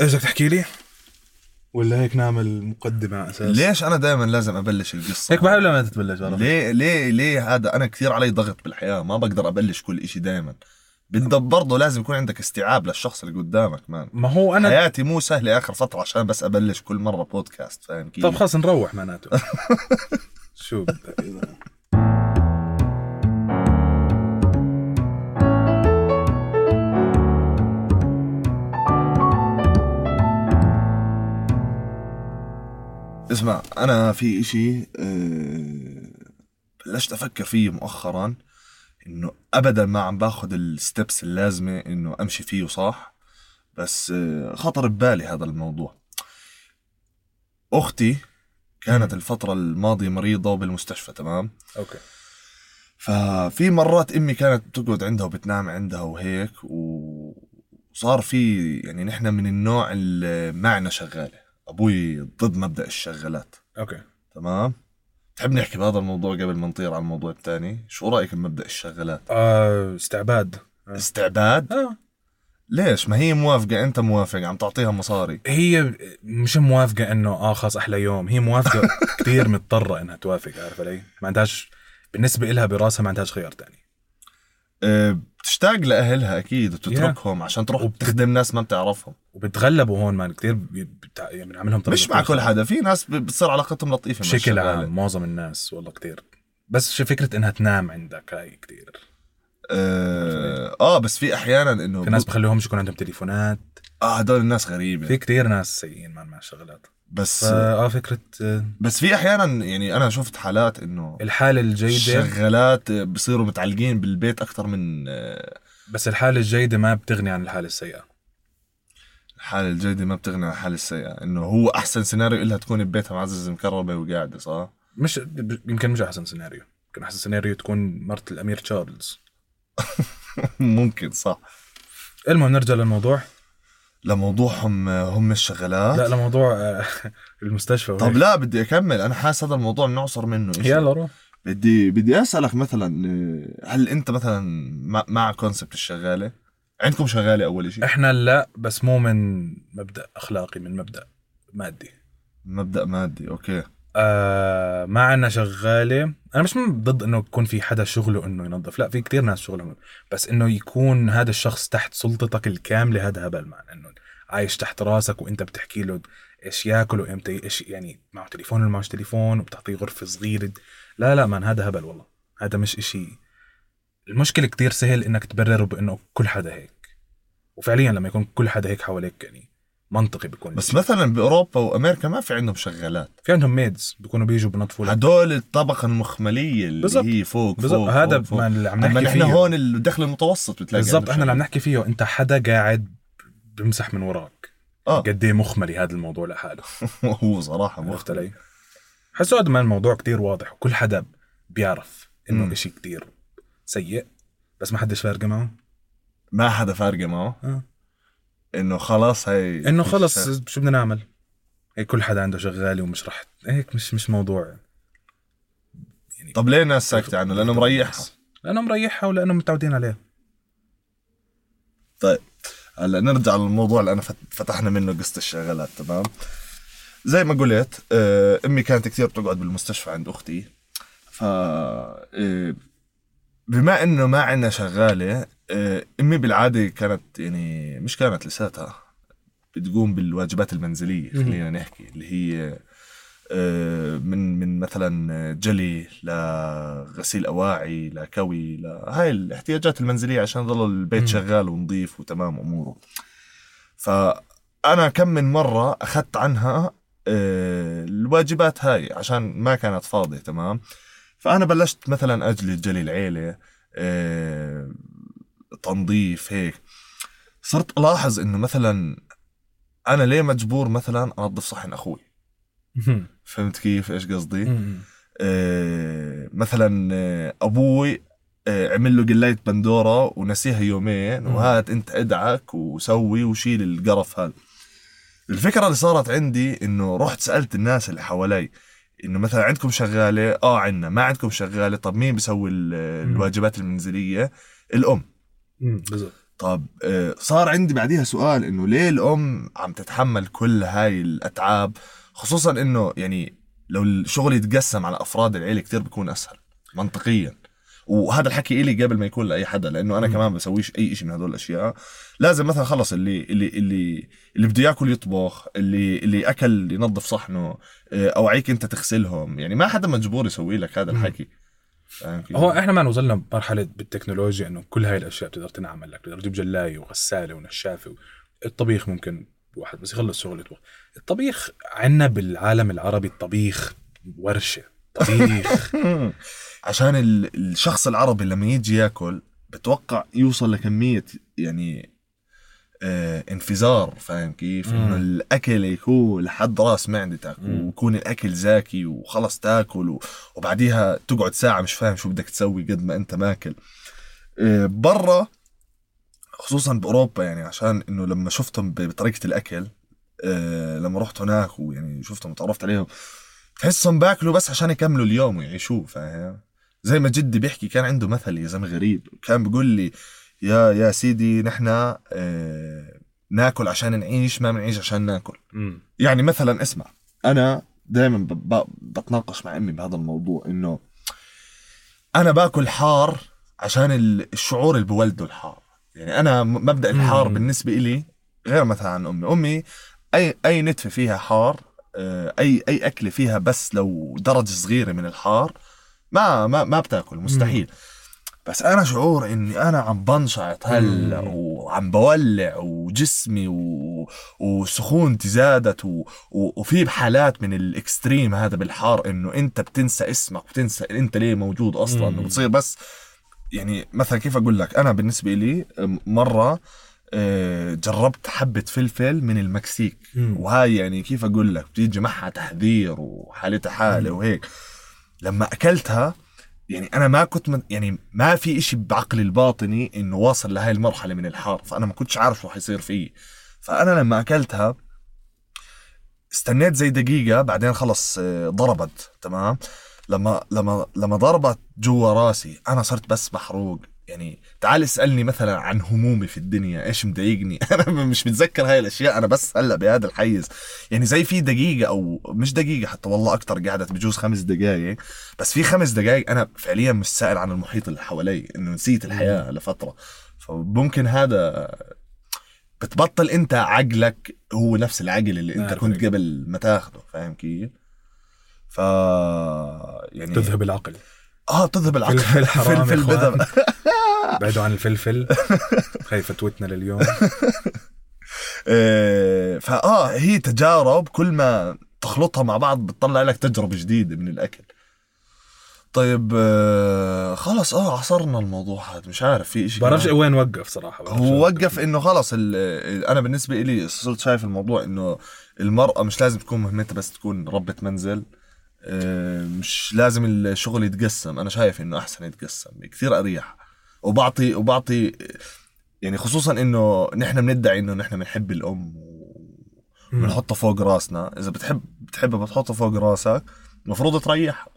إيش بدك تحكي لي؟ ولا هيك نعمل مقدمة على أساس؟ ليش أنا دائما لازم أبلش القصة؟ هيك بحب لما تتبلش عرفت؟ ليه ليه ليه هذا؟ أنا كثير علي ضغط بالحياة ما بقدر أبلش كل إشي دائما بدك برضه لازم يكون عندك استيعاب للشخص اللي قدامك مان. ما هو أنا حياتي مو سهلة آخر فترة عشان بس أبلش كل مرة بودكاست فاهم كيف؟ طب خلص نروح معناته. شو بدك؟ اسمع أنا في إشي بلشت أفكر فيه مؤخرا إنه ابدا ما عم باخذ ال steps اللازمة إنه أمشي فيه صح بس أه خطر ببالي هذا الموضوع. أختي كانت الفترة الماضية مريضة وبالمستشفى تمام؟ okay. ففي مرات أمي كانت بتقعد عندها وبتنام عندها وهيك وصار في يعني نحن من النوع اللي معنا شغالة. أبوي ضد مبدأ الشغالات okay. تمام؟ تحب نحكي بهذا الموضوع قبل ما نطير على الموضوع الثاني؟ شو رأيك بمبدأ الشغالات آه استعباد. استعباد؟ آه. ليش؟ ما هي موافقة أنت موافق عم تعطيها مصاري. هي مش موافقة إنه آه خلص أحلى يوم. هي موافقة كثير مضطرة إنها توافق عارف علي؟ ما عندهاش بالنسبة إلها براسها ما عندهاش خيار تاني. أه بتشتاق لأهلها أكيد وتتركهم عشان تروح وبت- تخدم ناس ما بتعرفهم. وبتغلبوا هون مان كثير بتع... يعني بنعملهم مش مع كل حدا في ناس بتصير علاقتهم لطيفة بشكل. عام معظم الناس والله كثير بس شو فكرة إنها تنام عندك؟ هاي كثير آه, آه بس في أحيانا إنه في ناس بخليهمش يكون عندهم تليفونات. آه هدول الناس غريبة. في كثير ناس سيئين مان مع الشغلات. بس آه فكرة آه، بس في أحيانا يعني أنا شفت حالات إنه الحالة الجيدة الشغالات بصيروا متعلقين بالبيت أكثر من آه، بس الحالة الجيدة ما بتغني عن الحالة السيئة. الحالة الجيدة ما بتغني عن الحالة السيئة إنه هو أحسن سيناريو إلها تكون ببيتها معززة مكرمة وقاعدة صح؟ مش يمكن مش أحسن سيناريو يمكن أحسن سيناريو تكون مرت الأمير تشارلز. ممكن صح. المهم نرجع للموضوع. لموضوعهم هم الشغالات. لا لموضوع آه، المستشفى طب وهيك. لا بدي أكمل. أنا حاسس هذا الموضوع بنعصر منه إشي. يلا روح. بدي بدي أسألك مثلا آه، هل أنت مثلا مع, مع concept الشغالة؟ عندكم شغالة أول شيء إحنا لا بس مو من مبدأ أخلاقي من مبدأ مادي. مبدأ مادي okay. آه ما عنا شغالة. أنا مش ضد إنه يكون في حدا شغله إنه ينظف لا في كتير ناس شغلهم بس إنه يكون هذا الشخص تحت سلطتك الكاملة هذا هبل معنى إنه عايش تحت راسك وأنت بتحكي له إيش ياكل وإمتى إيش يعني معه تليفون ولا معه تليفون وبتعطيه غرفة صغيرة. لا لا man هذا هبل والله. هذا مش إشي. المشكلة كتير سهل إنك تبرره بإنه كل حدا هيك. وفعليا لما يكون كل حدا هيك حواليك يعني منطقي بيكون بس مثلا بأوروبا وأمريكا ما في عندهم شغالات في عندهم ميدز بيكونوا بيجوا بنظفوا هدول الطبقة المخملية اللي بالضبط. هي فوق بالضبط فوق هذا فوق. ما اللي عم نحكي فيه هون الدخل المتوسط بتلاقي بالضبط إحنا اللي عم. نحكي فيه أنت حدا قاعد بمسح من وراك آه قد إيه مخملي هذا الموضوع لحاله هو صراحة عرفت مختلف علي؟ حسوا هذا ما الموضوع كتير واضح وكل حدا بيعرف. إنه إشي كتير سيء بس ما حدش فارقة معه ما حدا فارقة معه آه. إنه خلاص هي إنه خلص شو بدنا نعمل؟ هيك كل حدا عنده شغالة ومش رح هيك مش مش موضوع. يعني طب ليه الناس ساكتة عنه؟ لأنه مريحها. لأنه مريحها ولأنه متعودين عليه. طيب هلأ نرجع للموضوع اللي أنا فت- فتحنا منه قصة الشغلات تمام؟ زي ما قلت آه، أمي كانت كثير بتقعد بالمستشفى عند أختي. ف آه، بما إنه ما عندنا شغالة أمي بالعادة كانت يعني مش كانت لساتها بتقوم بالواجبات المنزلية. خلينا نحكي اللي هي آه، من من مثلا جلي لغسيل أواعي لكوي لهاي الاحتياجات المنزلية عشان يضل البيت. شغال ونظيف وتمام أموره فأنا كم من مرة أخذت عنها آه، الواجبات هاي عشان ما كانت فاضية تمام فأنا بلشت مثلا أجلي جلي العيلة آه، تنظيف هيك. صرت ألاحظ إنه مثلا أنا ليه مجبور مثلا أنظف صحن أخوي؟ فهمت كيف؟ إيش قصدي؟ آه، مثلا آه، أبوي آه، عمل له قلاية بندورة ونسيها يومين. وهات أنت أدعك وسوي وشيل القرف هذا. الفكرة اللي صارت عندي إنه رحت سألت الناس اللي حوالي إنه مثلا عندكم شغالة؟ آه عندنا. ما عندكم شغالة؟ طب مين بيسوي ال- الواجبات المنزلية؟ الأم. بالضبط طب آه، صار عندي بعديها سؤال إنه ليه الأم عم تتحمل كل هاي الأتعاب؟ خصوصا إنه يعني لو الشغل يتقسم على أفراد العيلة كتير بيكون أسهل منطقيا. وهذا الحكي إلي قبل ما يكون لأي حدا لأنه أنا كمان بسويش أي شيء من هدول الأشياء. لازم مثلا خلص اللي اللي اللي اللي بده ياكل يطبخ اللي اللي أكل ينظف صحنه آه، أوعيك أنت تغسلهم. يعني ما حدا مجبور يسوي لك هذا الحكي. فاهم؟ هو إحنا ما وصلنا بمرحله بالتكنولوجيا إنه كل هاي الأشياء بتقدر تنعمل لك بتقدر تجيب جلاية وغسالة ونشافة الطبيخ ممكن واحد بس يخلص شغل يطبخ الطبيخ عندنا بالعالم العربي الطبيخ ورشة طبيخ عشان ال- الشخص العربي لما يجي ياكل بتوقع يوصل لكمية يعني آه انفجار فاهم كيف؟ إنه الأكل يكون لحد راس معدتك. ويكون الأكل زاكي وخلص تاكل و- وبعديها تقعد ساعة مش فاهم شو بدك تسوي قد ما أنت ماكل. آه برا خصوصا بأوروبا يعني عشان إنه لما شفتهم ب- بطريقة الأكل آه لما رحت هناك ويعني شفتهم وتعرفت عليهم تحسهم باكلوا بس عشان يكملوا اليوم ويعيشوه فاهم زي ما جدي بيحكي كان عنده مثل يا زلمة غريب كان بيقول لي يا يا سيدي نحن آه ناكل عشان نعيش ما بنعيش عشان ناكل. مم. يعني مثلا اسمع أنا دائما بتناقش مع أمي بهذا الموضوع إنه أنا باكل حار عشان ال- الشعور اللي بولده الحار يعني أنا م- مبدأ الحار مم. بالنسبة إلي غير مثلا عن أمي. أمي أي أي نتفة فيها حار آه، أي أي أكلة فيها بس لو درجة صغيرة من الحار ما ما ما بتاكل مستحيل. بس أنا شعور إني أنا عم بنشعط هلا. وعم بولع وجسمي و... وسخونتي زادت و... و... وفي بحالات من الإكستريم هذا بالحار إنه أنت بتنسى اسمك بتنسى أنت ليه موجود أصلا. وبتصير بس يعني مثلا كيف أقول لك أنا بالنسبة لي مرة آه، جربت حبة فلفل من المكسيك مم. وهاي يعني كيف أقول لك بتيجي معها تحذير وحالتها حالة. وهيك لما أكلتها يعني أنا ما كنت من يعني ما في إشي بعقلي الباطني إنه واصل لهي المرحلة من الحار فأنا ما كنتش عارف شو حيصير فيه فأنا لما أكلتها استنيت زي دقيقة بعدين خلص آه، ضربت تمام؟ لما لما لما ضربت جوا راسي أنا صرت بس محروق. يعني تعال اسألني مثلا عن همومي في الدنيا إيش مضايقني؟ أنا مش متذكر هاي الأشياء أنا بس هلأ بهذا الحيز. يعني زي في دقيقة أو مش دقيقة حتى والله أكثر قعدت بجوز خمس دقائق بس في خمس دقائق أنا فعليا مش سائل عن المحيط اللي حوالي إنه نسيت الحياة لفترة. فممكن هذا بتبطل أنت عقلك هو نفس العقل اللي أنت عارف كنت عليك. قبل ما تاخده فاهم كيف؟ ف يعني تذهب العقل آه بتذهب العقل فلفل حرام فلفل. بذهب بعدوا عن الفلفل. هاي فتوتنا لليوم. آه، فاه هي تجارب كل ما تخلطها مع بعض بتطلع لك تجربة جديدة من الأكل. طيب آه، خلص آه عصرنا الموضوع هذا. مش عارف في شيء بعرفش وين وقف صراحة هو وقف. إنه خلص أنا بالنسبة لي صرت شايف الموضوع إنه المرأة مش لازم تكون مهمتها بس تكون ربة منزل. آه، مش لازم الشغل يتقسم. أنا شايف إنه أحسن يتقسم. كثير أريح. وبعطي وبعطي يعني خصوصا إنه نحن بندعي إنه نحن بنحب الأم. وبنحطها فوق راسنا. إذا بتحب بتحبها بتحطها فوق راسك المفروض تريحها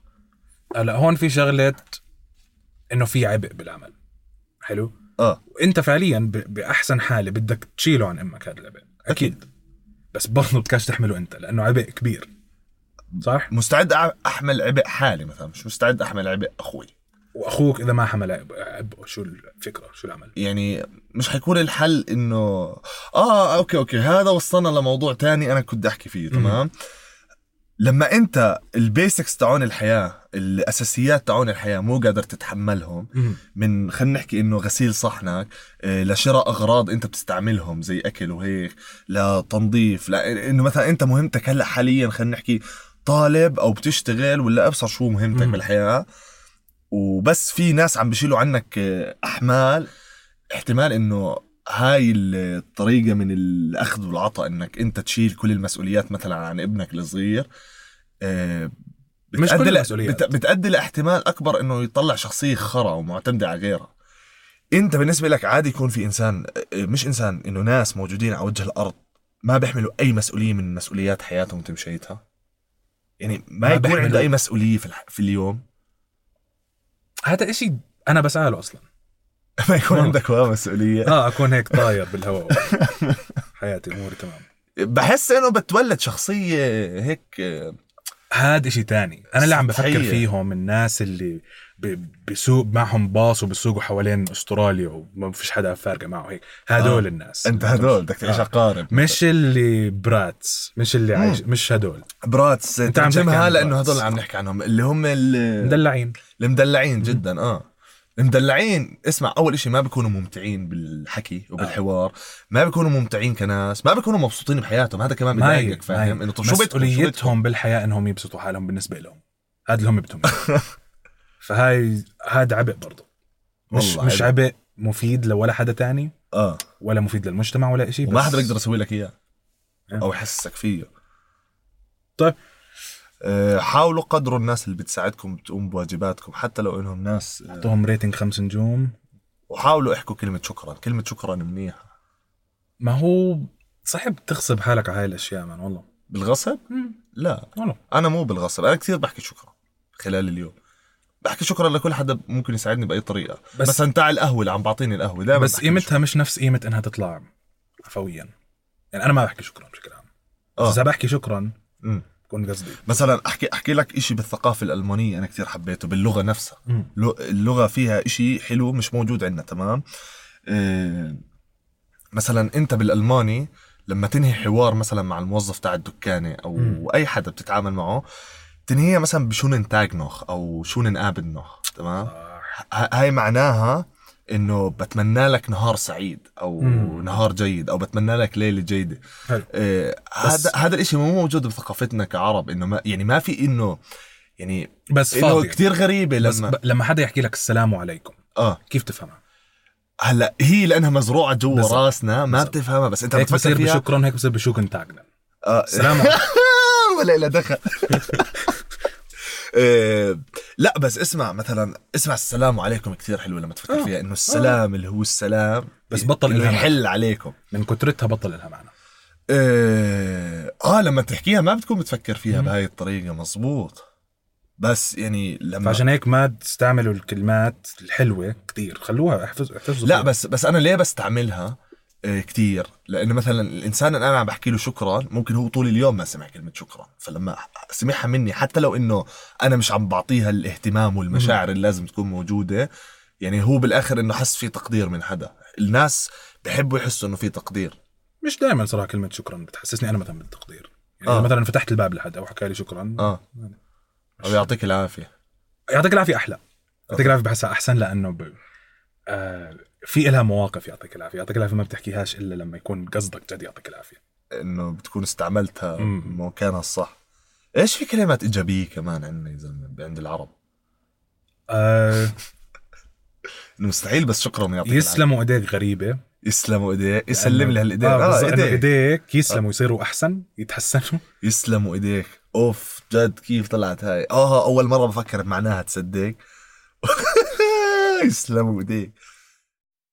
هلأ هون في شغلة إنه في عبء بالعمل. حلو؟ آه. وانت فعليا ب- بأحسن حالة بدك تشيله عن أمك هذا العبء. أكيد. بس برضه بدكش تحمله أنت لأنه عبء كبير. صح؟ مستعد أحمل عبء حالي مثلا مش مستعد أحمل عبء أخوي. وأخوك إذا ما حمل عبء شو الفكرة؟ شو العمل؟ يعني مش حيكون الحل إنه آه okay okay هذا وصلنا لموضوع تاني أنا كنت أحكي فيه تمام؟ لما أنت ال basics تاعون الحياة الأساسيات تاعون الحياة مو قادر تتحملهم. من خلينا نحكي إنه غسيل صحنك آه، لشراء أغراض أنت بتستعملهم زي أكل وهيك لتنظيف لا إنه مثلا أنت مهمتك هلأ حاليا خلينا نحكي طالب أو بتشتغل ولا أبصر شو مهمتك مم. بالحياة وبس في ناس عم بيشيلوا عنك أحمال احتمال إنه هاي الطريقة من الأخذ والعطاء إنك أنت تشيل كل المسؤوليات مثلا عن ابنك الصغير آه، مش كل المسؤوليات. بت- بتأدي لإحتمال أكبر إنه يطلع شخصية خرا ومعتمدة على غيرها أنت بالنسبة لك عادي يكون في إنسان آه، مش إنسان إنه ناس موجودين على وجه الأرض ما بيحملوا أي مسؤولية من مسؤوليات حياتهم تمشيتها يعني ما, ما يكون. عنده أي مسؤولية في, الح- في اليوم. هذا إشي أنا بسأله أصلا. ما يكون عندك هواء مسؤولية. آه أكون هيك طاير بالهواء. حياتي أموري تمام. بحس إنه بتولد شخصية هيك هاد إشي تاني أنا اللي عم بفكر. فيهم الناس اللي بسوق معهم باص وبسوقوا حوالين أستراليا وما فيش حدا فارقة معه هيك هدول آه. الناس أنت هدول بدك تعيش آه. أقارب مش اللي brats مش اللي عايش مش هدول brats أنت عم عن لأنه. هدول عم نحكي عنهم اللي هم ال- مدلعين المدلعين جدا آه المدلعين اسمع أول إشي ما بيكونوا ممتعين بالحكي آه. وبالحوار ما بيكونوا ممتعين كناس ما بيكونوا مبسوطين بحياتهم هذا كمان ما بضايقك فاهم ما. إنه طب شو مسؤوليتهم بالحياة إنهم يبسطوا حالهم بالنسبة لهم هذا اللي هم بدهم. فهاي هذا عبء برضه مش والله مش عبء. مفيد لولا حدا تاني آه ولا مفيد للمجتمع ولا شيء وما حدا بيقدر يسوي لك إياه آه. أو يحسسك فيه طيب حاولوا قدروا الناس اللي بتساعدكم تقوم بواجباتكم حتى لو إنهم ناس آه، أعطوهم rating خمس نجوم. وحاولوا احكوا كلمة شكرا كلمة شكرا منيحة. ما هو صعب تغصب حالك على هاي الأشياء man والله. بالغصب؟ لا. والله. أنا مو بالغصب أنا كثير بحكي شكرا خلال اليوم. بحكي شكرا لكل حدا ممكن يساعدني بأي طريقة. بس- بس مثلا تاع القهوة اللي عم بعطيني القهوة دائما بس قيمتها مش نفس قيمة إنها تطلع عفويا يعني أنا ما بحكي شكرا بشكل عام. آه. بس إذا بحكي شكرا مم. بكون قصدي. مثلا أحكي أحكي لك إشي بالثقافة الألمانية أنا كثير حبيته باللغة نفسها. اللغة فيها إشي حلو مش موجود عندنا تمام؟ إيه مثلا أنت بالألماني لما تنهي حوار مثلا مع الموظف تاع الدكانة أو مم. أي حدا بتتعامل معه تنهيها مثلا بشونن تاج نوخ أو شونن ابد نوخ تمام؟ هاي معناها إنه بتمنى لك نهار سعيد أو مم. نهار جيد أو بتمنى لك ليلة جيدة حلو إيه بس- هذا هذا الإشي مو موجود بثقافتنا كعرب إنه ما يعني ما في انه يعني بس إنه كثير غريبة بس لما ب... لما حدا يحكي لك السلام عليكم آه كيف تفهمها؟ هلأ هي لأنها مزروعة جوا. راسنا ما بالضبط. بتفهمها بس أنت هيك بصير بشكرا هيك بصير بشوكن تاجنا آه السلام عليكم ولا إلى دخل إيه، لا بس اسمع مثلا اسمع السلام عليكم كثير حلوة لما تفكر آه. فيها إنه السلام اللي هو السلام بس بطل إنه يحل عليكم من كترتها بطل لها معنى إيه، آه لما تحكيها ما بتكون بتفكر فيها مم. بهاي الطريقة مزبوط بس يعني لما فعشان هيك ما تستعملوا الكلمات الحلوة كثير خلوها احفظ احفظوا لا فيها. بس بس أنا ليه بستعملها آه، كتير. لأنه مثلا الإنسان اللي أنا عم بحكي له شكرا ممكن هو طول اليوم ما سمع كلمة شكرا. فلما سمعها مني حتى لو إنه أنا مش عم بعطيها الاهتمام والمشاعر اللي لازم تكون موجودة يعني هو بالآخر إنه حس في تقدير من حدا. الناس بحبوا يحسوا إنه في تقدير. مش دائما صراحة كلمة شكرا بتحسسني أنا مثلا بالتقدير. يعني آه. آه. مثلا فتحت الباب لحد أو حكى لي شكرا. آه. أو يعطيك العافية. يعطيك العافية أحلى. يعطيك العافية بحسها أحسن لأنه ب... آه في إلها مواقف يعطيك العافية. يعطيك العافية ما بتحكيهاش إلا لما يكون قصدك جد يعطيك العافية. إنه بتكون استعملتها مم. بمكانها الصح. إيش في كلمات إيجابية كمان عندنا يا زلمه عند العرب؟ آه مستحيل بس شكرا يعطيك العافية. يسلموا إيديك غريبة. يسلموا ايديك يسلم لي هالايدين آه آه, إنه إيديك. إيديك يسلموا يصيروا أحسن يتحسنوا. يسلموا إيديك. أوف جد كيف طلعت هاي. آه أول مرة بفكر بمعناها تصدق. يسلموا إيديك.